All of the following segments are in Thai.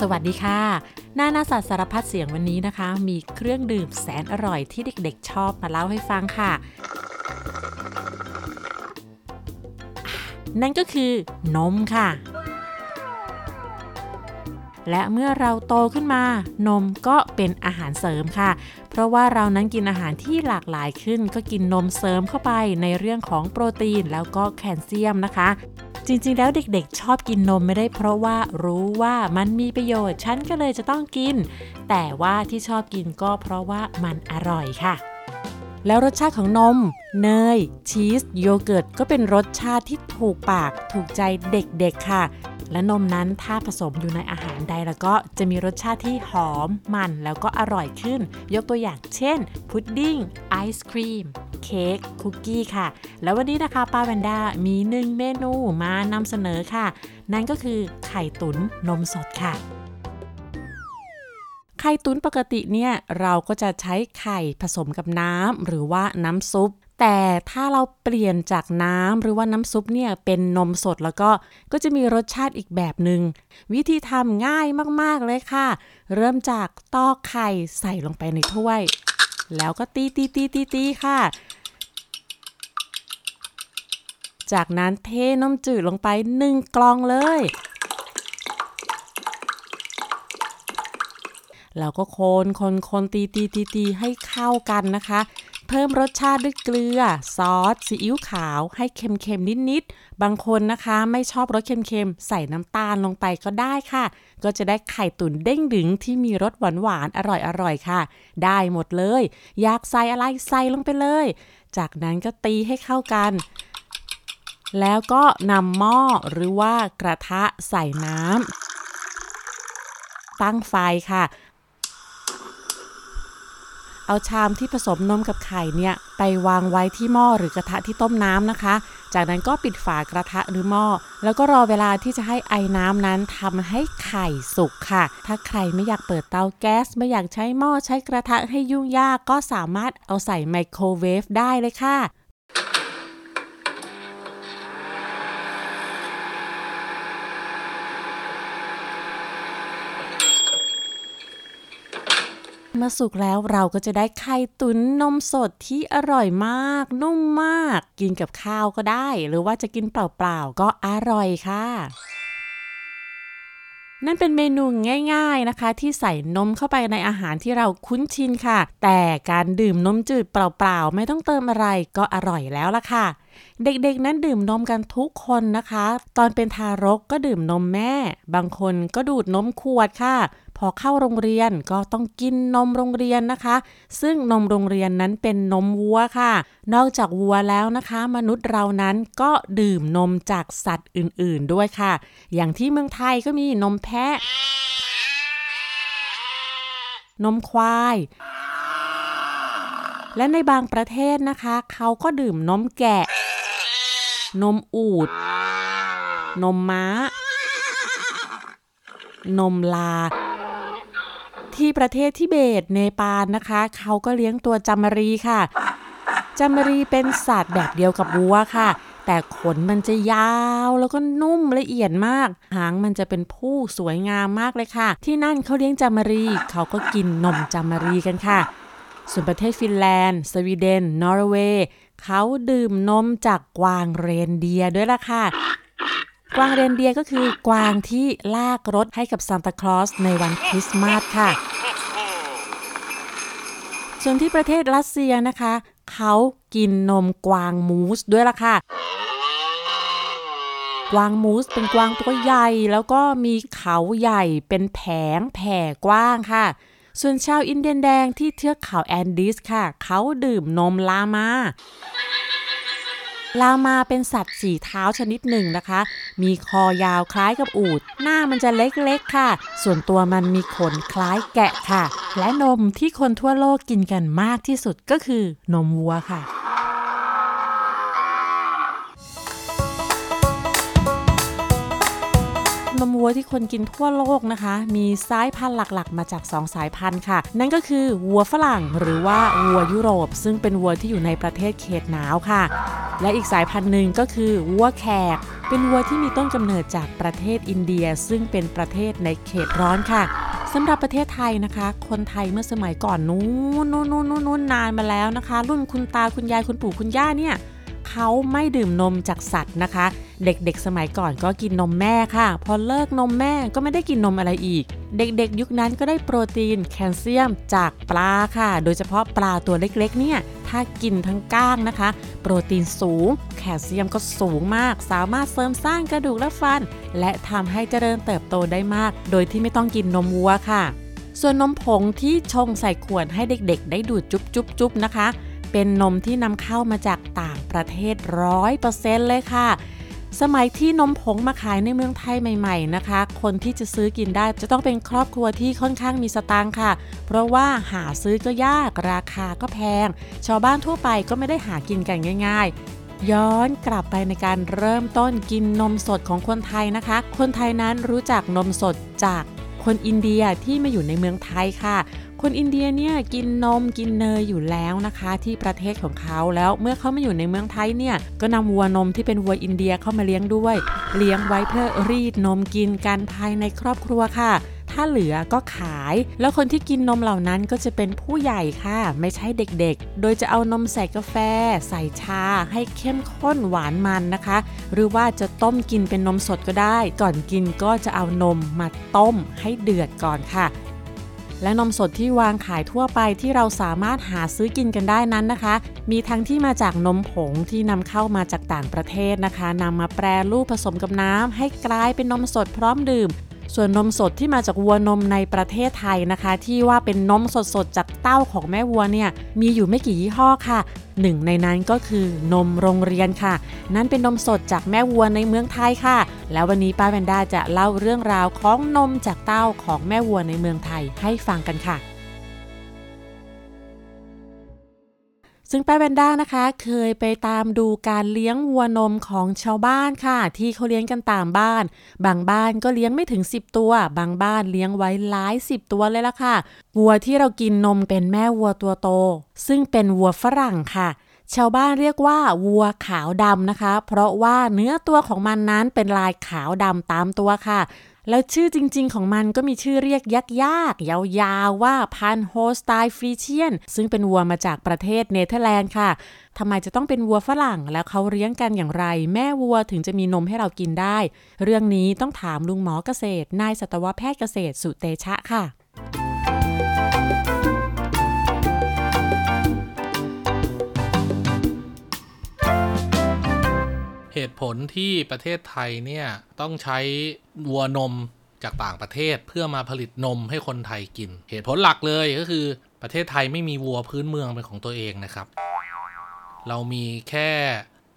สวัสดีค่ะ หน้านาสัตว์สารพัดเสียงวันนี้นะคะ มีเครื่องดื่มแสนอร่อยที่เด็กๆ ชอบมาเล่าให้ฟังค่ะ นั่นก็คือนมค่ะ และเมื่อเราโตขึ้นมา นมก็เป็นอาหารเสริมค่ะ เพราะว่าเรานั้นกินอาหารที่หลากหลายขึ้น ก็กินนมเสริมเข้าไปในเรื่องของโปรตีนแล้วก็แคลเซียมนะคะ จริงๆ แล้วเด็กๆ ชอบกินนมไม่ได้เพราะว่ารู้ว่ามันมีประโยชน์ ฉันก็เลยจะต้องกิน แต่ว่าที่ชอบกินก็เพราะว่ามันอร่อยค่ะ แล้วรสชาติของนม เนย ชีส โยเกิร์ต ก็เป็นรสชาติที่ถูกปากถูกใจเด็กๆค่ะ และนมนั้นถ้าผสมอยู่ในอาหารใดแล้วก็จะมีรสชาติที่หอมมันแล้วก็อร่อยขึ้น ยกตัวอย่างเช่น พุดดิ้งไอศครีมเค้กคุกกี้ค่ะ แล้ววันนี้นะคะป้าแวนด้ามีหนึ่งเมนูมานำเสนอค่ะ นั่นก็คือไข่ตุ๋นนมสดค่ะไข่ตุ๋นปกติเนี่ยเราก็จะใช้ไข่ผสมกับน้ำหรือว่าน้ำซุป แต่ถ้าเราเปลี่ยนจากน้ำหรือว่าน้ำซุปเนี่ยเป็นนมสดแล้วก็ก็จะมีรสชาติอีกแบบหนึง่งวิธีทำง่ายมากๆเลยค่ะ เริ่มจากตอกไข่ใส่ลงไปในถ้วย แล้วก็ตีตีตีตีตีค่ะ จากนั้นเทนมจืดลงไปหนึ่งกล่องเลยแล้วก็คนคนคนตีตีตีตีให้เข้ากันนะคะ เพิ่มรสชาติด้วยเกลือ ซอสซีอิ๊วขาวให้เค็มๆนิดๆ บางคนนะคะ ไม่ชอบรสเค็มๆ ใส่น้ำตาลลงไปก็ได้ค่ะ ก็จะได้ไข่ตุ๋นเด้งดึงที่มีรสหวานๆ อร่อยๆ ค่ะ ได้หมดเลย อยากใส่อะไรใส่ลงไปเลย จากนั้นก็ตีให้เข้ากัน แล้วก็นำหม้อหรือว่ากระทะใส่น้ำตั้งไฟค่ะ เอาชามที่ผสมนมกับไข่เนี่ยไปวางไว้ที่หม้อหรือกระทะที่ต้มน้ำนะคะ จากนั้นก็ปิดฝากระทะหรือหม้อ แล้วก็รอเวลาที่จะให้ไอ้น้ำนั้นทำให้ไข่สุกค่ะ ถ้าใครไม่อยากเปิดเตาแก๊ส ไม่อยากใช้หม้อใช้กระทะให้ยุ่งยากก็สามารถเอาใส่ไมโครเวฟได้เลยค่ะ มื่อสุกแล้วเราก็จะได้ไข่ตุ๋นนมสดที่อร่อยมาก นุ่มมาก กินกับข้าวก็ได้ หรือว่าจะกินเปล่าๆก็อร่อยค่ะนั่นเป็นเมนูง่าย ๆนะคะ ที่ใส่นมเข้าไปในอาหารที่เราคุ้นชินค่ะ แต่การดื่มนมจืดเปล่าๆ ไม่ต้องเติมอะไรก็อร่อยแล้วล่ะค่ะ เด็กๆ นั้นดื่มนมกันทุกคนนะคะ ตอนเป็นทารกก็ดื่มนมแม่ บางคนก็ดูดนมขวดค่ะ พอเข้าโรงเรียนก็ต้องกินนมโรงเรียนนะคะ ซึ่งนมโรงเรียนนั้นเป็นนมวัวค่ะ นอกจากวัวแล้วนะคะ มนุษย์เรานั้นก็ดื่มนมจากสัตว์อื่นๆด้วยค่ะ อย่างที่เมืองไทยก็มีนมแพะ นมควายและในบางประเทศนะคะ เขาก็ดื่มนมแกะ นมอูด นมม้า นมลา ที่ประเทศทิเบตเนปาลนะคะ เขาก็เลี้ยงตัวจามรีค่ะจามรีเป็นสัตว์แบบเดียวกับวัวค่ะ แต่ขนมันจะยาวแล้วก็นุ่มละเอียดมาก หางมันจะเป็นผู้สวยงามมากเลยค่ะ ที่นั่นเขาเลี้ยงจามรีเขาก็กินนมจามรีกันค่ะ ส่วนประเทศฟินแลนด์ สวีเดน นอร์เวย์ เขาดื่มนมจากกวางเรนเดียด้วยล่ะค่ะ กวางเรนเดียก็คือกวางที่ลากรถให้กับซานตาคลอสในวันคริสต์มาสค่ะ ส่วนที่ประเทศรัสเซียนะคะ เขากินนมกวางมูสด้วยล่ะค่ะกวางมูสเป็นกวางตัวใหญ่ แล้วก็มีเขาใหญ่เป็นแผงแผ่กว้างค่ะ ส่วนชาวอินเดียนแดงที่เทือกเขาแอนดีสค่ะ เขาดื่มนมลามาลามาเป็นสัตว์สีเท้าชนิดหนึ่งนะคะ มีคอยาวคล้ายกับอูฐหน้ามันจะเล็กๆค่ะ ส่วนตัวมันมีขนคล้ายแกะค่ะ และนมที่คนทั่วโลกกินกันมากที่สุดก็คือนมวัวค่ะ นมวัวที่คนกินทั่วโลกนะคะ มีสายพันธุ์หลักๆ มาจาก 2 สายพันธุ์ค่ะ นั่นก็คือวัวฝรั่งหรือว่าวัวยุโรป ซึ่งเป็นวัวที่อยู่ในประเทศเขตหนาวค่ะ และอีกสายพันธุ์หนึ่งก็คือวัวแขก เป็นวัวที่มีต้นกำเนิดจากประเทศอินเดีย ซึ่งเป็นประเทศในเขตร้อนค่ะสำหรับประเทศไทยนะคะ คนไทยเมื่อสมัยก่อนนู้นนู้นนู้นนู้นนานมาแล้วนะคะ รุ่นคุณตาคุณยายคุณปู่คุณย่าเนี่ย เขาไม่ดื่มนมจากสัตว์นะคะ เด็กๆสมัยก่อนก็กินนมแม่ค่ะ พอเลิกนมแม่ก็ไม่ได้กินนมอะไรอีก เด็กๆ ยุคนั้นก็ได้โปรตีนแคลเซียมจากปลาค่ะ โดยเฉพาะปลาตัวเล็กๆ เนี่ยถ้ากินทั้งก้างนะคะ โปรตีนสูง แคลเซียมก็สูงมาก สามารถเสริมสร้างกระดูกและฟัน และทำให้เจริญเติบโตได้มาก โดยที่ไม่ต้องกินนมวัวค่ะ ส่วนนมผงที่ชงใส่ขวดให้เด็กๆ ได้ดูดจุ๊บๆๆนะคะ เป็นนมที่นำเข้ามาจากต่างประเทศร้อยเปอร์เซ็นต์เลยค่ะ สมัยที่นมผงมาขายในเมืองไทยใหม่ ๆนะคะ คนที่จะซื้อกินได้จะต้องเป็นครอบครัวที่ค่อนข้างมีสตางค์ค่ะ เพราะว่าหาซื้อก็ยากราคาก็แพง ชาวบ้านทั่วไปก็ไม่ได้หากินกันง่ายๆย้อนกลับไปในการเริ่มต้นกินนมสดของคนไทยนะคะ คนไทยนั้นรู้จักนมสดจากคนอินเดียที่มาอยู่ในเมืองไทยค่ะ คนอินเดียเนี่ยกินนมกินเนยอยู่แล้วนะคะที่ประเทศของเขาแล้วเมื่อเขามาอยู่ในเมืองไทยเนี่ยก็นำวัวนมที่เป็นวัวอินเดียเข้ามาเลี้ยงด้วย เลี้ยงไว้เพื่อรีดนมกินกันภายในครอบครัวค่ะถ้าเหลือก็ขาย แล้วคนที่กินนมเหล่านั้นก็จะเป็นผู้ใหญ่ค่ะ ไม่ใช่เด็กๆ โดยจะเอานมใส่กาแฟ ใส่ชา ให้เข้มข้นหวานมันนะคะ หรือว่าจะต้มกินเป็นนมสดก็ได้ ก่อนกินก็จะเอานมมาต้มให้เดือดก่อนค่ะ และนมสดที่วางขายทั่วไปที่เราสามารถหาซื้อกินกันได้นั้นนะคะ มีทั้งที่มาจากนมผงที่นำเข้ามาจากต่างประเทศนะคะนำมาแปรรูปผสมกับน้ำให้กลายเป็นนมสดพร้อมดื่ม ส่วนนมสดที่มาจากวัวนมในประเทศไทยนะคะ ที่ว่าเป็นนมสดๆ จากเต้าของแม่วัวเนี่ยมีอยู่ไม่กี่ยี่ห้อค่ะ หนึ่งในนั้นก็คือนมโรงเรียนค่ะ นั่นเป็นนมสดจากแม่วัวในเมืองไทยค่ะ แล้ววันนี้ป้าแวนด้าจะเล่าเรื่องราวของนมจากเต้าของแม่วัวในเมืองไทยให้ฟังกันค่ะ ซึ่งป้าแวนด้านะคะเคยไปตามดูการเลี้ยงวัวนมของชาวบ้านค่ะ ที่เขาเลี้ยงกันตามบ้าน บางบ้านก็เลี้ยงไม่ถึง 10 ตัว บางบ้านเลี้ยงไว้หลายสิบตัวเลยละค่ะ วัวที่เรากินนมเป็นแม่วัวตัวโต ซึ่งเป็นวัวฝรั่งค่ะชาวบ้านเรียกว่าวัวขาวดำนะคะ เพราะว่าเนื้อตัวของมันนั้นเป็นลายขาวดำตามตัวค่ะ แล้วชื่อจริง ๆ ของมันก็มีชื่อเรียกยากๆยาวๆว่าพัน Holstein Friesian ซึ่งเป็นวัวมาจากประเทศเนเธอร์แลนด์ค่ะทำไมจะต้องเป็นวัวฝรั่งแล้วเขาเลี้ยงกันอย่างไร แม่วัวถึงจะมีนมให้เรากินได้ เรื่องนี้ต้องถามลุงหมอเกษตรนายสัตวแพทย์เกษตรสุเตชะค่ะ เหตุผลที่ประเทศไทยเนี่ยต้องใช้วัวนมจากต่างประเทศเพื่อมาผลิตนมให้คนไทยกิน เหตุผลหลักเลยก็คือประเทศไทยไม่มีวัวพื้นเมืองเป็นของตัวเองนะครับ เรามีแค่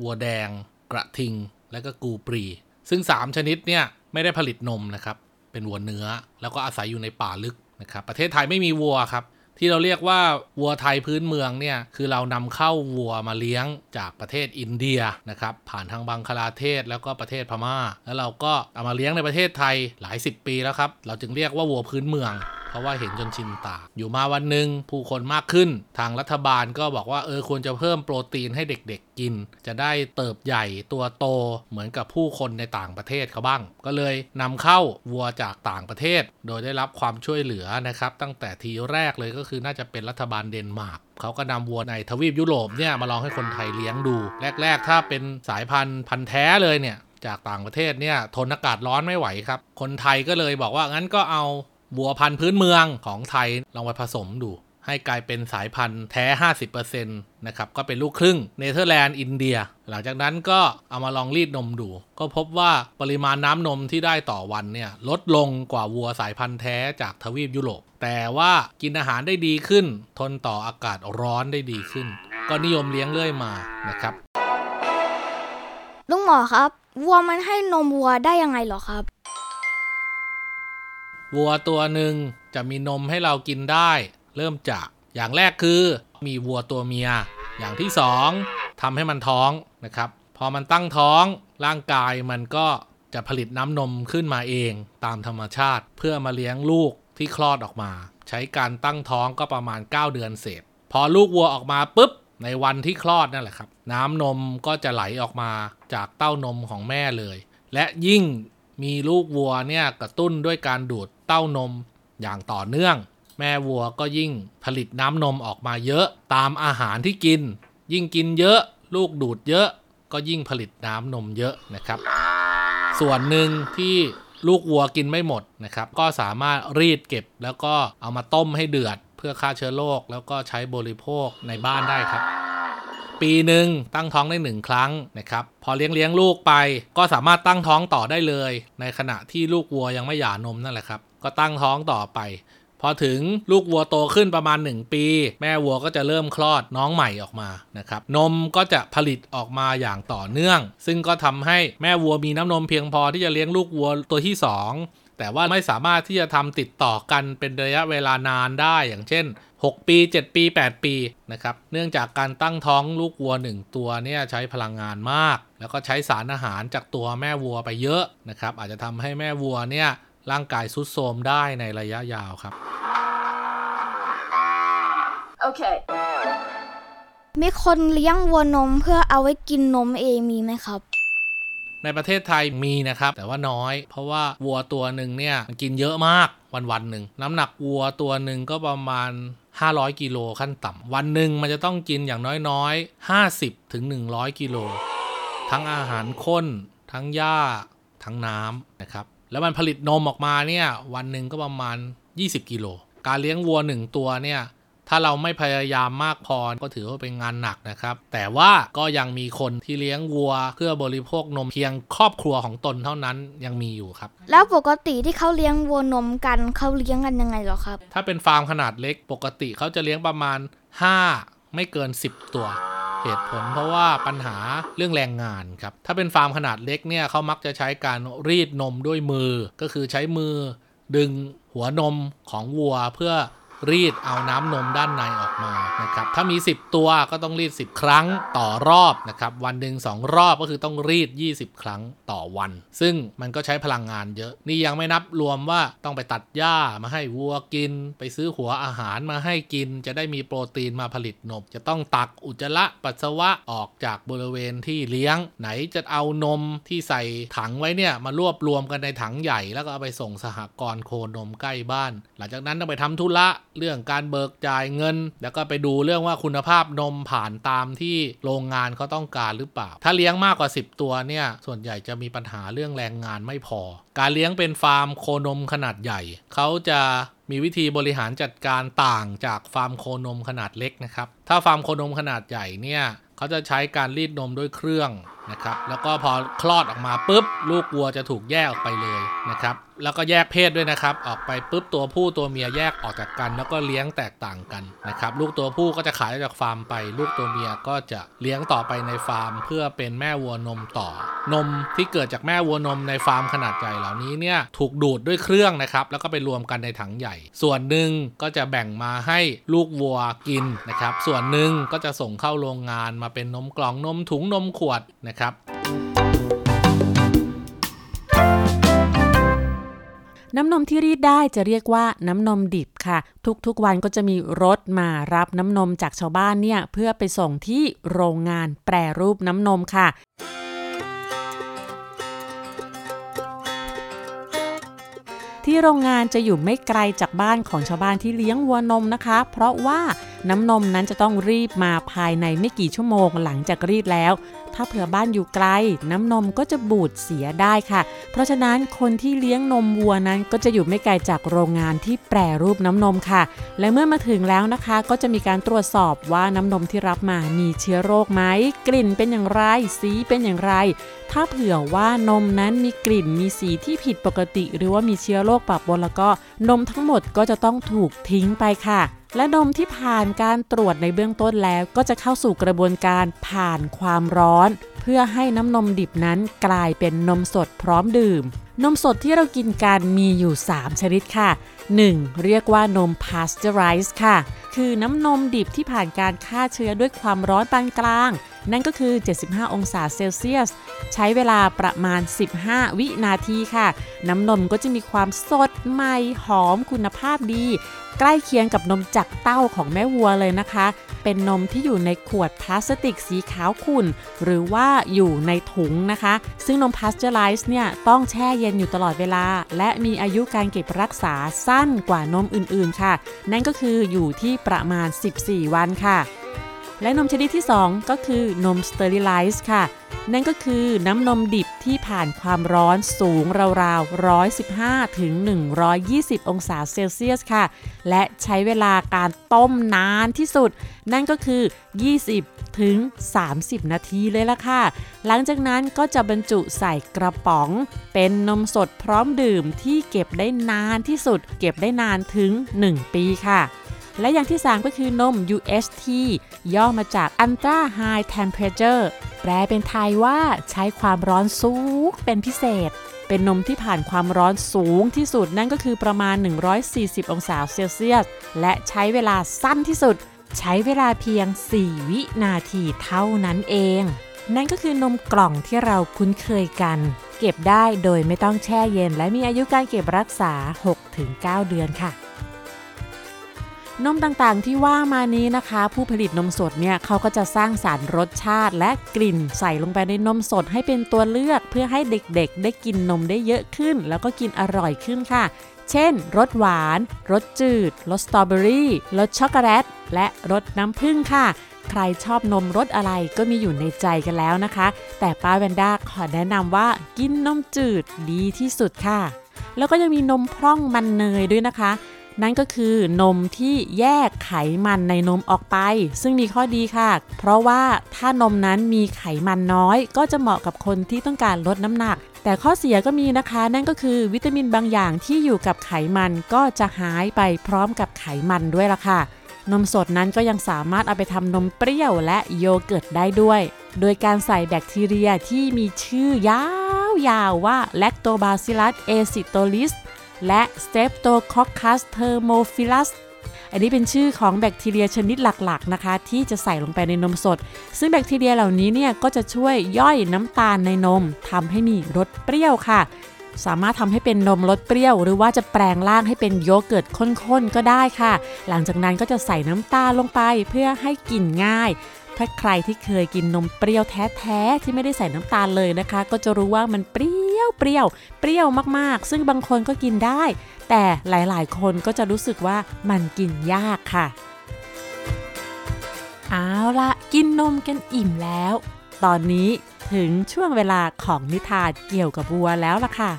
วัวแดง กระทิง และก็กูปรี ซึ่ง 3 ชนิดเนี่ยไม่ได้ผลิตนมนะครับ เป็นวัวเนื้อแล้วก็อาศัยอยู่ในป่าลึกนะครับ ประเทศไทยไม่มีวัวครับ ที่เราเรียกว่าวัวไทยพื้นเมืองเนี่ยคือเรานำเข้าวัวมาเลี้ยงจากประเทศอินเดียนะครับผ่านทางบังคลาเทศแล้วก็ประเทศพม่า แล้วเราก็เอามาเลี้ยงในประเทศไทยหลายสิบปีแล้วครับเราจึงเรียกว่าวัวพื้นเมือง เพราะว่าเห็นจนชินตา อยู่มาวันหนึ่งผู้คนมากขึ้น ทางรัฐบาลก็บอกว่าเออควรจะเพิ่มโปรตีนให้เด็กๆกิน จะได้เติบใหญ่ตัวโตเหมือนกับผู้คนในต่างประเทศเขาบ้าง ก็เลยนำเข้าวัวจากต่างประเทศ โดยได้รับความช่วยเหลือนะครับ ตั้งแต่ทีแรกเลยก็คือน่าจะเป็นรัฐบาลเดนมาร์กเขาก็นำวัวในทวีปยุโรปเนี่ยมาลองให้คนไทยเลี้ยงดู แรก ๆ ถ้าเป็นสายพันธุ์พันธุ์แท้เลยเนี่ยจากต่างประเทศเนี่ยทนอากาศร้อนไม่ไหวครับ คนไทยก็เลยบอกว่างั้นก็เอา วัวพันธุ์พื้นเมืองของไทยลองไปผสมดู ให้กลายเป็นสายพันธุ์แท้ 50%นะครับ ก็เป็นลูกครึ่งเนเธอร์แลนด์อินเดีย หลังจากนั้นก็เอามาลองรีดนมดู ก็พบว่าปริมาณน้ำนมที่ได้ต่อวันเนี่ยลดลงกว่าวัวสายพันธุ์แท้จากทวีปยุโรป แต่ว่ากินอาหารได้ดีขึ้น ทนต่ออากาศร้อนได้ดีขึ้น ก็นิยมเลี้ยงเรื่อยมานะครับลุงหมอครับ วัวมันให้นมวัวได้ยังไงเหรอครับ วัวตัวหนึ่งจะมีนมให้เรากินได้ เริ่มจากอย่างแรกคือ มีวัวตัวเมีย อย่างที่สองทำให้มันท้องนะครับ พอมันตั้งท้องร่างกายมันก็จะผลิตน้ำนมขึ้นมาเองตามธรรมชาติ เพื่อมาเลี้ยงลูกที่คลอดออกมา ใช้การตั้งท้องก็ประมาณ 9 เดือนเศษ พอลูกวัวออกมาปุ๊บในวันที่คลอดนั่นแหละครับ น้ำนมก็จะไหลออกมาจากเต้านมของแม่เลย และยิ่งมีลูกวัวเนี่ยกระตุ้นด้วยการดูดเต้านมอย่างต่อเนื่อง แม่วัวก็ยิ่งผลิตน้ำนมออกมาเยอะตามอาหารที่กิน ยิ่งกินเยอะ ลูกดูดเยอะ ก็ยิ่งผลิตน้ำนมเยอะนะครับ ส่วนหนึ่งที่ลูกวัวกินไม่หมดนะครับ ก็สามารถรีดเก็บแล้วก็เอามาต้มให้เดือด เพื่อฆ่าเชื้อโรคแล้วก็ใช้บริโภคในบ้านได้ครับ ปีหนึ่งตั้งท้องได้หนึ่งครั้งนะครับพอเลี้ยงเลี้ยงลูกไปก็สามารถตั้งท้องต่อได้เลย ในขณะที่ลูกวัวยังไม่หย่านมนั่นแหละครับก็ตั้งท้องต่อไป พอถึงลูกวัวโตขึ้นประมาณ 1 ปี แม่วัวก็จะเริ่มคลอดน้องใหม่ออกมานะครับนมก็จะผลิตออกมาอย่างต่อเนื่อง ซึ่งก็ทำให้แม่วัวมีน้ำนมเพียงพอที่จะเลี้ยงลูกวัวตัวที่ 2แต่ว่าไม่สามารถที่จะทำติดต่อกันเป็นระยะเวลานานได้อย่างเช่น 6 ปี 7 ปี 8 ปีนะครับเนื่องจากการตั้งท้องลูกวัว 1 ตัวเนี่ยใช้พลังงานมาก แล้วก็ใช้สารอาหารจากตัวแม่วัวไปเยอะนะครับอาจจะทำให้แม่วัวเนี่ยร่างกายทรุดโทรมได้ในระยะยาวครับ Okay. มีคนเลี้ยงวัวนมเพื่อเอาไว้กินนมเองมีไหมครับ ในประเทศไทยมีนะครับ แต่ว่าน้อย เพราะว่าวัวตัวหนึ่งเนี่ยมันกินเยอะมากวันวันหนึ่งน้ำหนักวัวตัวหนึ่งก็ประมาณ 500 กิโลขั้นต่ำวันหนึ่งมันจะต้องกินอย่างน้อยๆ 50ถึง100 กิโล ทั้งอาหารข้น ทั้งหญ้า ทั้งน้ำนะครับแล้วมันผลิตนมออกมาเนี่ยวันหนึ่งก็ประมาณ 20 กิโล การเลี้ยงวัว 1 ตัวเนี่ย ถ้าเราไม่พยายามมากพอก็ถือว่าเป็นงานหนักนะครับ แต่ว่าก็ยังมีคนที่เลี้ยงวัว เพื่อบริโภคนมเพียงครอบครัวของตนเท่านั้นยังมีอยู่ครับ แล้วปกติที่เขาเลี้ยงวัวนมกันเขาเลี้ยงกันยังไงเหรอครับ ถ้าเป็นฟาร์มขนาดเล็กปกติเขาจะเลี้ยงประมาณ 5 ไม่เกิน 10 ตัวเหตุผลเพราะว่าปัญหาเรื่องแรงงานครับ ถ้าเป็นฟาร์มขนาดเล็กเนี่ยเขามักจะใช้การรีดนมด้วยมือ ก็คือใช้มือดึงหัวนมของวัวเพื่อ รีดเอาน้ำนมด้านในออกมานะครับถ้ามี 10 ตัวก็ต้องรีด 10 ครั้งต่อรอบนะครับวันหนึ่ง2 รอบก็คือต้องรีด 20 ครั้งต่อวัน ซึ่งมันก็ใช้พลังงานเยอะ นี่ยังไม่นับรวมว่าต้องไปตัดหญ้ามาให้วัวกิน ไปซื้อหัวอาหารมาให้กิน จะได้มีโปรตีนมาผลิตนม จะต้องตักอุจจาระปัสสาวะออกจากบริเวณที่เลี้ยง ไหนจะเอานมที่ใส่ถังไว้เนี่ยมารวบรวมกันในถังใหญ่ แล้วก็เอาไปส่งสหกรณ์โคนมใกล้บ้าน หลังจากนั้นต้องไปทำธุระเรื่องการเบิกจ่ายเงิน แล้วก็ไปดูเรื่องว่าคุณภาพนมผ่านตามที่โรงงานเขาต้องการหรือเปล่า ถ้าเลี้ยงมากกว่า 10 ตัวเนี่ยส่วนใหญ่จะมีปัญหาเรื่องแรงงานไม่พอ การเลี้ยงเป็นฟาร์มโคนมขนาดใหญ่ เขาจะมีวิธีบริหารจัดการต่างจากฟาร์มโคนมขนาดเล็กนะครับ ถ้าฟาร์มโคนมขนาดใหญ่เนี่ยเขาจะใช้การรีดนมด้วยเครื่อง นะครับ แล้วก็พอคลอดออกมาปุ๊บ ลูกวัวจะถูกแยกออกไปเลยนะครับ แล้วก็แยกเพศด้วยนะครับ ออกไปปุ๊บตัวผู้ตัวเมียแยกออกจากกัน แล้วก็เลี้ยงแตกต่างกันนะครับ ลูกตัวผู้ก็จะขายออกจากฟาร์มไป ลูกตัวเมียก็จะเลี้ยงต่อไปในฟาร์ม เพื่อเป็นแม่วัวนมต่อ นมที่เกิดจากแม่วัวนมในฟาร์มขนาดใหญ่เหล่านี้เนี่ยถูกดูดด้วยเครื่องนะครับ แล้วก็ไปรวมกันในถังใหญ่ ส่วนหนึ่งก็จะแบ่งมาให้ลูกวัวกินนะครับ ส่วนหนึ่งก็จะส่งเข้าโรงงานมาเป็นนมกล่องนมถุงนมขวด นะครับ น้ำนมที่รีดได้จะเรียกว่าน้ำนมดิบค่ะ ทุกๆวันก็จะมีรถมารับน้ำนมจากชาวบ้านเนี่ย เพื่อไปส่งที่โรงงานแปรรูปน้ำนมค่ะที่โรงงานจะอยู่ไม่ไกลจากบ้านของชาวบ้านที่เลี้ยงวัวนมนะคะ เพราะว่าน้ำนมนั้นจะต้องรีบมาภายในไม่กี่ชั่วโมงหลังจากรีดแล้ว ถ้าเผื่อบ้านอยู่ไกล น้ำนมก็จะบูดเสียได้ค่ะ เพราะฉะนั้นคนที่เลี้ยงนมวัวนั้นก็จะอยู่ไม่ไกลจากโรงงานที่แปรรูปน้ำนมค่ะ และเมื่อมาถึงแล้วนะคะ ก็จะมีการตรวจสอบว่าน้ำนมที่รับมามีเชื้อโรคไหมกลิ่นเป็นอย่างไร สีเป็นอย่างไร ถ้าเผื่อว่านมนั้นมีกลิ่นมีสีที่ผิดปกติ หรือว่ามีเชื้อโรคปะปนแล้วก็นมทั้งหมดก็จะต้องถูกทิ้งไปค่ะ และนมที่ผ่านการตรวจในเบื้องต้นแล้วก็จะเข้าสู่กระบวนการผ่านความร้อน เพื่อให้น้ำนมดิบนั้นกลายเป็นนมสดพร้อมดื่ม นมสดที่เรากินกันมีอยู่ 3 ชนิดค่ะ 1. เรียกว่านม pasteurized ค่ะ คือน้ำนมดิบที่ผ่านการฆ่าเชื้อด้วยความร้อนปานกลาง นั่นก็คือ 75 องศาเซลเซียส ใช้เวลาประมาณ 15 วินาทีค่ะ น้ำนมก็จะมีความสดใหม่หอมคุณภาพดี ใกล้เคียงกับนมจากเต้าของแม่วัวเลยนะคะ เป็นนมที่อยู่ในขวดพลาสติกสีขาวขุ่น หรือว่าอยู่ในถุงนะคะ ซึ่งนมพาสเจอร์ไลซ์เนี่ยต้องแช่เย็นอยู่ตลอดเวลา และมีอายุการเก็บรักษาสั้นกว่านมอื่นๆค่ะ นั่นก็คืออยู่ที่ประมาณ 14 วันค่ะ และนมชนิดที่ 2 ก็คือนมสเตอริไลซ์ค่ะ นั่นก็คือน้ำนมดิบที่ผ่านความร้อนสูงราวๆ 115 ถึง 120 องศาเซลเซียสค่ะ และใช้เวลาการต้มนานที่สุด นั่นก็คือ 20 ถึง 30 นาทีเลยละค่ะ หลังจากนั้นก็จะบรรจุใส่กระป๋อง เป็นนมสดพร้อมดื่มที่เก็บได้นานที่สุด เก็บได้นานถึง 1 ปีค่ะ และอย่างที่ 3 ก็คือนม UST ย่อมาจาก Ultra High Temperature แปลเป็นไทยว่าใช้ความร้อนสูงเป็นพิเศษ เป็นนมที่ผ่านความร้อนสูงที่สุดนั่นก็คือประมาณ 140 องศาเซลเซียส และใช้เวลาสั้นที่สุด ใช้เวลาเพียง 4 วินาทีเท่านั้นเอง นั่นก็คือนมกล่องที่เราคุ้นเคยกัน เก็บได้โดยไม่ต้องแช่เย็น และมีอายุการเก็บรักษา 6-9 เดือนค่ะ นมต่างๆที่ว่ามานี้นะคะ ผู้ผลิตนมสดเนี่ยเขาก็จะสร้างสารรสชาติและกลิ่นใส่ลงไปในนมสดให้เป็นตัวเลือก เพื่อให้เด็กๆ ได้กินนมได้เยอะขึ้น แล้วก็กินอร่อยขึ้นค่ะ เช่นรสหวานรสจืดรสสตรอเบอรี่รสช็อกโกแลตและรสน้ำผึ้งค่ะ ใครชอบนมรสอะไรก็มีอยู่ในใจกันแล้วนะคะ แต่ป้าแวนด้าขอแนะนำว่ากินนมจืดดีที่สุดค่ะ แล้วก็ยังมีนมพร่องมันเนยด้วยนะคะ นั่นก็คือนมที่แยกไขมันในนมออกไป ซึ่งมีข้อดีค่ะ เพราะว่าถ้านมนั้นมีไขมันน้อย ก็จะเหมาะกับคนที่ต้องการลดน้ำหนัก แต่ข้อเสียก็มีนะคะ นั่นก็คือวิตามินบางอย่างที่อยู่กับไขมันก็จะหายไปพร้อมกับไขมันด้วยล่ะค่ะนมสดนั้นก็ยังสามารถเอาไปทำนมเปรี้ยวและโยเกิร์ตได้ด้วย โดยการใส่แบคทีเรียที่มีชื่อยาวๆว่า Lactobacillus acidolis และ Streptococcus thermophilus อันนี้เป็นชื่อของแบคทีเรียชนิดหลักๆนะคะ ที่จะใส่ลงไปในนมสด ซึ่งแบคทีเรียเหล่านี้เนี่ยก็จะช่วยย่อยน้ำตาลในนมทำให้มีรสเปรี้ยวค่ะ สามารถทำให้เป็นนมรสเปรี้ยว หรือว่าจะแปลงร่างให้เป็นโยเกิร์ตข้นๆก็ได้ค่ะ หลังจากนั้นก็จะใส่น้ำตาลลงไปเพื่อให้กลิ่นง่าย ถ้าใครที่เคยกินนมเปรี้ยวแท้ๆที่ไม่ได้ใส่น้ำตาลเลยนะคะ ก็จะรู้ว่ามันเปรี้ยวเปรี้ยวเปรี้ยวมากๆ ซึ่งบางคนก็กินได้ แต่หลายๆ คนก็จะรู้สึกว่ามันกินยากค่ะ เอาละกินนมกันอิ่มแล้ว ตอนนี้ถึงช่วงเวลาของนิทานเกี่ยวกับวัวแล้วล่ะค่ะ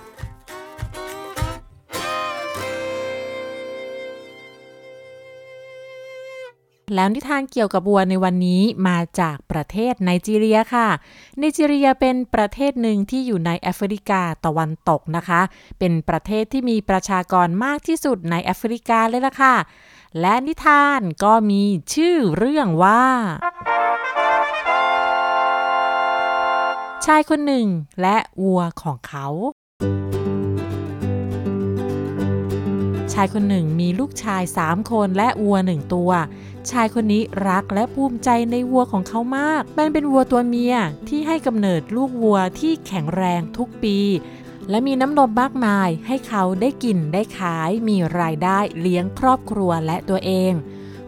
แล้วนิทานเกี่ยวกับวัวในวันนี้มาจากประเทศไนจีเรียค่ะ ไนจีเรียเป็นประเทศหนึ่งที่อยู่ในแอฟริกาตะวันตกนะคะ เป็นประเทศที่มีประชากรมากที่สุดในแอฟริกาเลยล่ะค่ะ และนิทานก็มีชื่อเรื่องว่า ชายคนหนึ่งและวัวของเขา ชายคนหนึ่งมีลูกชาย3คนและวัวหนึ่งตัว ชายคนนี้รักและภูมิใจในวัวของเขามาก มันเป็นวัวตัวเมียที่ให้กำเนิดลูกวัวที่แข็งแรงทุกปี และมีน้ำนมมากมายให้เขาได้กินได้ขาย มีรายได้เลี้ยงครอบครัวและตัวเอง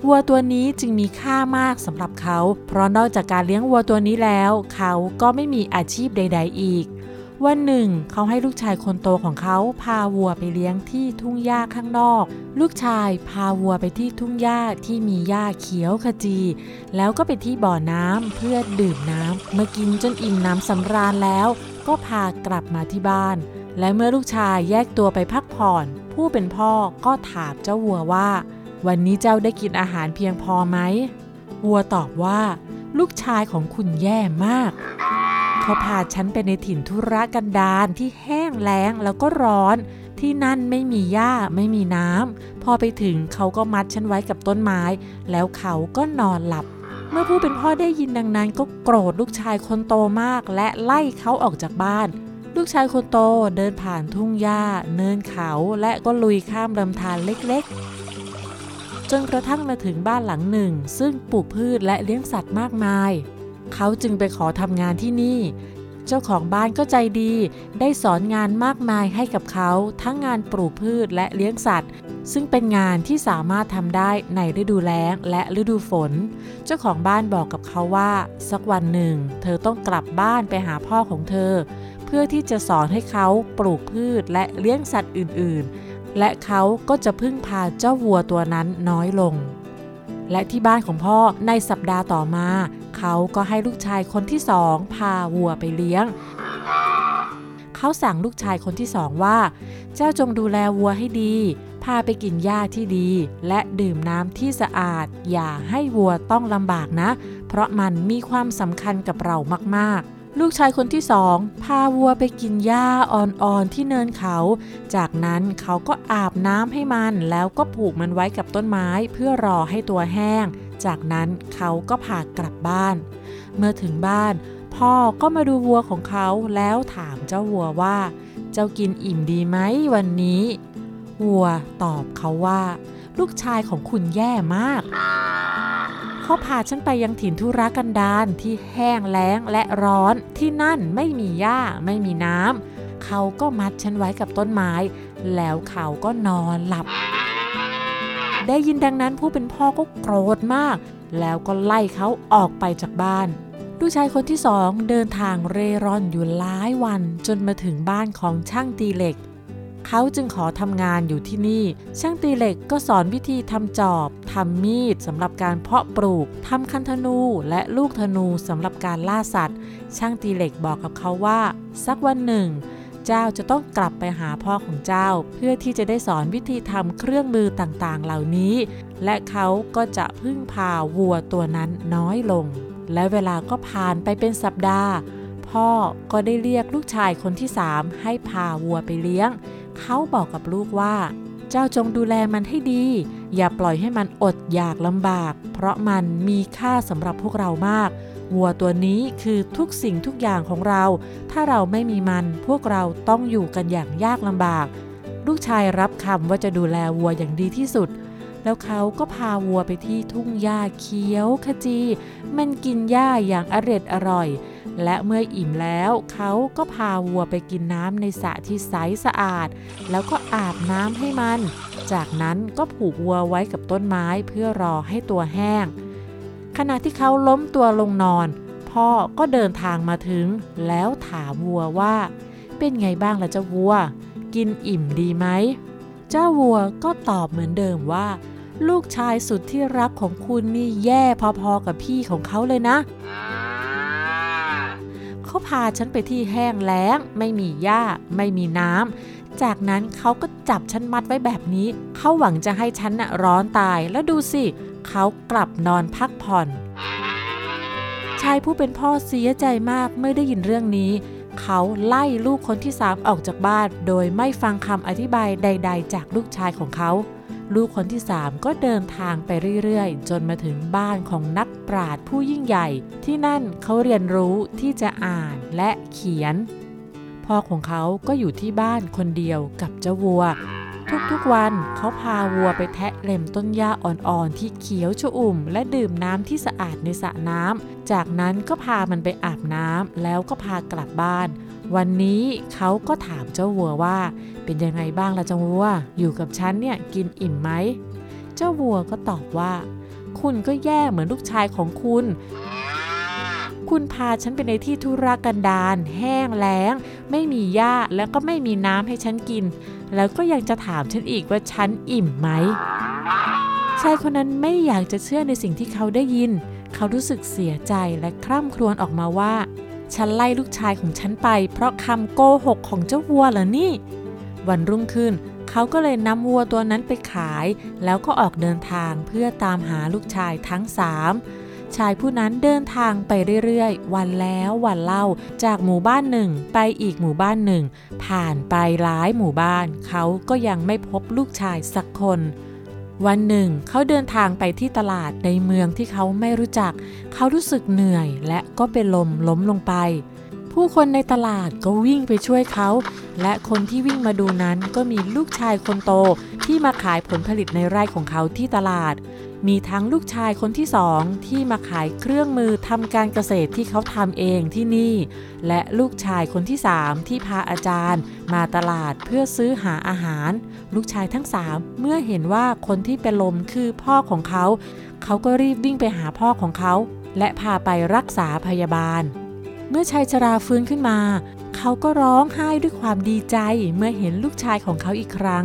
วัวตัวนี้จึงมีค่ามากสำหรับเขา เพราะนอกจากการเลี้ยงวัวตัวนี้แล้ว เขาก็ไม่มีอาชีพใด ๆ อีก วันหนึ่ง เขาให้ลูกชายคนโตของเขาพาวัวไปเลี้ยงที่ทุ่งหญ้าข้างนอก ลูกชายพาวัวไปที่ทุ่งหญ้าที่มีหญ้าเขียวขจี แล้วก็ไปที่บ่อน้ำเพื่อดื่มน้ำเมื่อกินจนอิ่มน้ำสำราญแล้ว ก็พากลับมาที่บ้าน และเมื่อลูกชายแยกตัวไปพักผ่อน ผู้เป็นพ่อก็ถามเจ้าวัวว่า วันนี้เจ้าได้กินอาหารเพียงพอไหมวัวตอบว่า ลูกชายของคุณแย่มาก เขาพาฉันไปในถิ่นทุรกันดารที่แห้งแล้งแล้วก็ร้อน ที่นั่นไม่มีหญ้าไม่มีน้ำพอไปถึงเขาก็มัดฉันไว้กับต้นไม้ แล้วเขาก็นอนหลับ เมื่อผู้เป็นพ่อได้ยินดังนั้น ก็โกรธลูกชายคนโตมาก และไล่เขาออกจากบ้าน ลูกชายคนโตเดินผ่านทุ่งหญ้า เนินเขาและก็ลุยข้ามลำธารเล็กๆ จนกระทั่งมาถึงบ้านหลังหนึ่ง ซึ่งปลูกพืชและเลี้ยงสัตว์มากมาย เขาจึงไปขอทำงานที่นี่ เจ้าของบ้านก็ใจดี ได้สอนงานมากมายให้กับเขา ทั้งงานปลูกพืชและเลี้ยงสัตว์ ซึ่งเป็นงานที่สามารถทำได้ในฤดูแล้งและฤดูฝน เจ้าของบ้านบอกกับเขาว่า สักวันหนึ่ง เธอต้องกลับบ้านไปหาพ่อของเธอ เพื่อที่จะสอนให้เขาปลูกพืชและเลี้ยงสัตว์อื่น ๆ และเขาก็จะพึ่งพาเจ้าวัวตัวนั้นน้อยลง และที่บ้านของพ่อในสัปดาห์ต่อมา เขาก็ให้ลูกชายคนที่สองพาวัวไปเลี้ยง เขาสั่งลูกชายคนที่สองว่า เจ้าจงดูแลวัวให้ดี พาไปกินหญ้าที่ดี และดื่มน้ำที่สะอาด อย่าให้วัวต้องลำบากนะ เพราะมันมีความสำคัญกับเรามากๆ ลูกชายคนที่สองพาวัวไปกินหญ้าอ่อนๆที่เนินเขา จากนั้นเขาก็อาบน้ำให้มันแล้วก็ผูกมันไว้กับต้นไม้เพื่อรอให้ตัวแห้ง จากนั้นเขาก็พากลับบ้าน เมื่อถึงบ้าน พ่อก็มาดูวัวของเขาแล้วถามเจ้าวัวว่า เจ้ากินอิ่มดีไหมวันนี้ วัวตอบเขาว่า ลูกชายของคุณแย่มาก เขาพาฉันไปยังถิ่นทุรกันดารที่แห้งแล้งและร้อนที่นั่นไม่มีหญ้าไม่มีน้ำเขาก็มัดฉันไว้กับต้นไม้ แล้วเขาก็นอนหลับ ได้ยินดังนั้นผู้เป็นพ่อก็โกรธมาก แล้วก็ไล่เขาออกไปจากบ้านลูกชายคนที่สองเดินทางเร่ร่อนอยู่หลายวันจนมาถึงบ้านของช่างตีเหล็ก เขาจึงขอทำงานอยู่ที่นี่ ช่างตีเหล็กก็สอนวิธีทำจอบทำมีดสำหรับการเพาะปลูกทำคันธนูและลูกธนูสำหรับการล่าสัตว์ ช่างตีเหล็กบอกกับเขาว่า สักวันหนึ่ง เจ้าจะต้องกลับไปหาพ่อของเจ้า เพื่อที่จะได้สอนวิธีทำเครื่องมือต่างๆ เหล่านี้ และเขาก็จะพึ่งพาวัวตัวนั้นน้อยลง และเวลาก็ผ่านไปเป็นสัปดาห์ พ่อก็ได้เรียกลูกชายคนที่สามให้พาวัวไปเลี้ยง เขาบอกกับลูกว่า เจ้าจงดูแลมันให้ดี อย่าปล่อยให้มันอดอยากลำบาก เพราะมันมีค่าสำหรับพวกเรามาก วัวตัวนี้คือทุกสิ่งทุกอย่างของเรา ถ้าเราไม่มีมันพวกเราต้องอยู่กันอย่างยากลำบาก ลูกชายรับคำว่าจะดูแลวัวอย่างดีที่สุด แล้วเขาก็พาวัวไปที่ทุ่งหญ้าเขียวขจี มันกินหญ้าอย่างอร็ดอร่อย และเมื่ออิ่มแล้วเขาก็พาวัวไปกินน้ำในสระที่ใสสะอาด แล้วก็อาบน้ำให้มัน จากนั้นก็ผูกวัวไว้กับต้นไม้เพื่อรอให้ตัวแห้ง ขณะที่เขาล้มตัวลงนอน พ่อก็เดินทางมาถึง แล้วถามวัวว่า เป็นไงบ้างล่ะเจ้าวัว กินอิ่มดีไหมเจ้าวัวก็ตอบเหมือนเดิมว่า ลูกชายสุดที่รักของคุณนี่แย่พอๆกับพี่ของเขาเลยนะ เขาพาฉันไปที่แห้งแล้ง ไม่มีหญ้า ไม่มีน้ำ จากนั้นเขาก็จับฉันมัดไว้แบบนี้ เขาหวังจะให้ฉันน่ะร้อนตาย แล้วดูสิ เขากลับนอนพักผ่อน ชายผู้เป็นพ่อเสียใจมากเมื่อได้ยินเรื่องนี้เขาไล่ลูกคนที่สามออกจากบ้าน โดยไม่ฟังคำอธิบายใด ๆ จากลูกชายของเขา ลูกคนที่สามก็เดินทางไปเรื่อยๆ จนมาถึงบ้านของนักปราชญ์ผู้ยิ่งใหญ่ ที่นั่นเขาเรียนรู้ที่จะอ่านและเขียน พ่อของเขาก็อยู่ที่บ้านคนเดียวกับเจ้าวัว ทุกๆวันเขาพาวัวไปแทะเล็มต้นหญ้าอ่อนๆ ที่เขียวชอุ่ม และดื่มน้ำที่สะอาดในสระน้ำจากนั้นก็พามันไปอาบน้ำแล้วก็พากลับบ้าน วันนี้เขาก็ถามเจ้าวัวว่า เป็นยังไงบ้างล่ะเจ้าวัว อยู่กับฉันเนี่ยกินอิ่มไหม เจ้าวัวก็ตอบว่า คุณก็แย่เหมือนลูกชายของคุณ คุณพาฉันไปในที่ทุรกันดารแห้งแล้ง ไม่มีหญ้าแล้วก็ไม่มีน้ำให้ฉันกิน แล้วก็ยังจะถามฉันอีกว่าฉันอิ่มไหมชายคนนั้นไม่อยากจะเชื่อในสิ่งที่เขาได้ยิน เขารู้สึกเสียใจและคร่ำครวญออกมาว่า ฉันไล่ลูกชายของฉันไป เพราะคำโกหกของเจ้าวัวเหรอนี่ วันรุ่งขึ้นเขาก็เลยนำวัวตัวนั้นไปขาย แล้วก็ออกเดินทางเพื่อตามหาลูกชายทั้งสามชายผู้นั้นเดินทางไปเรื่อยๆ วันแล้ววันเล่า จากหมู่บ้านหนึ่งไปอีกหมู่บ้านหนึ่ง ผ่านไปหลายหมู่บ้าน เขาก็ยังไม่พบลูกชายสักคน วันหนึ่งเขาเดินทางไปที่ตลาดในเมืองที่เขาไม่รู้จัก เขารู้สึกเหนื่อยและก็เป็นลมล้มลงไป ผู้คนในตลาดก็วิ่งไปช่วยเขา และคนที่วิ่งมาดูนั้นก็มีลูกชายคนโตที่มาขายผลผลิตในไร่ของเขาที่ตลาด มีทั้งลูกชายคนที่สองที่มาขายเครื่องมือทำการเกษตรที่เขาทำเองที่นี่ และลูกชายคนที่สามที่พาอาจารย์ มาตลาดเพื่อซื้อหาอาหาร ลูกชายทั้งสามเมื่อเห็นว่าคนที่เป็นลมคือพ่อของเขา เขาก็รีบวิ่งไปหาพ่อของเขา และพาไปรักษาพยาบาล เมื่อชายชราฟื้นขึ้นมา เขาก็ร้องไห้ด้วยความดีใจเมื่อเห็นลูกชายของเขาอีกครั้ง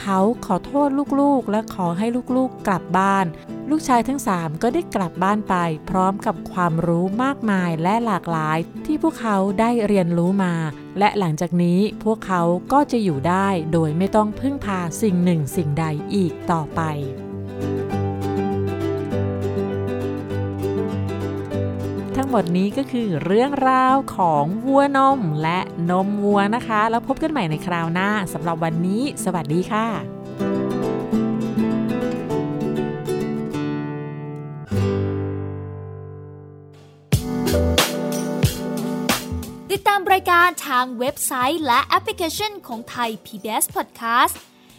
เขาขอโทษลูกๆ และขอให้ลูกๆกลับบ้าน ลูกชายทั้งสามก็ได้กลับบ้านไป พร้อมกับความรู้มากมายและหลากหลาย ที่พวกเขาได้เรียนรู้มา และหลังจากนี้พวกเขาก็จะอยู่ได้โดยไม่ต้องพึ่งพาสิ่งหนึ่งสิ่งใดอีกต่อไป งหมดนี้ก็คือเรื่องราวของวัวนมและนมวัวนะคะ แล้วพบกันใหม่ในคราวหน้าสำหรับวันนี้ สวัสดีค่ะ ติดตามรายการทางเว็บไซต์และแอปพลิเคชันของไทย PBS Podcast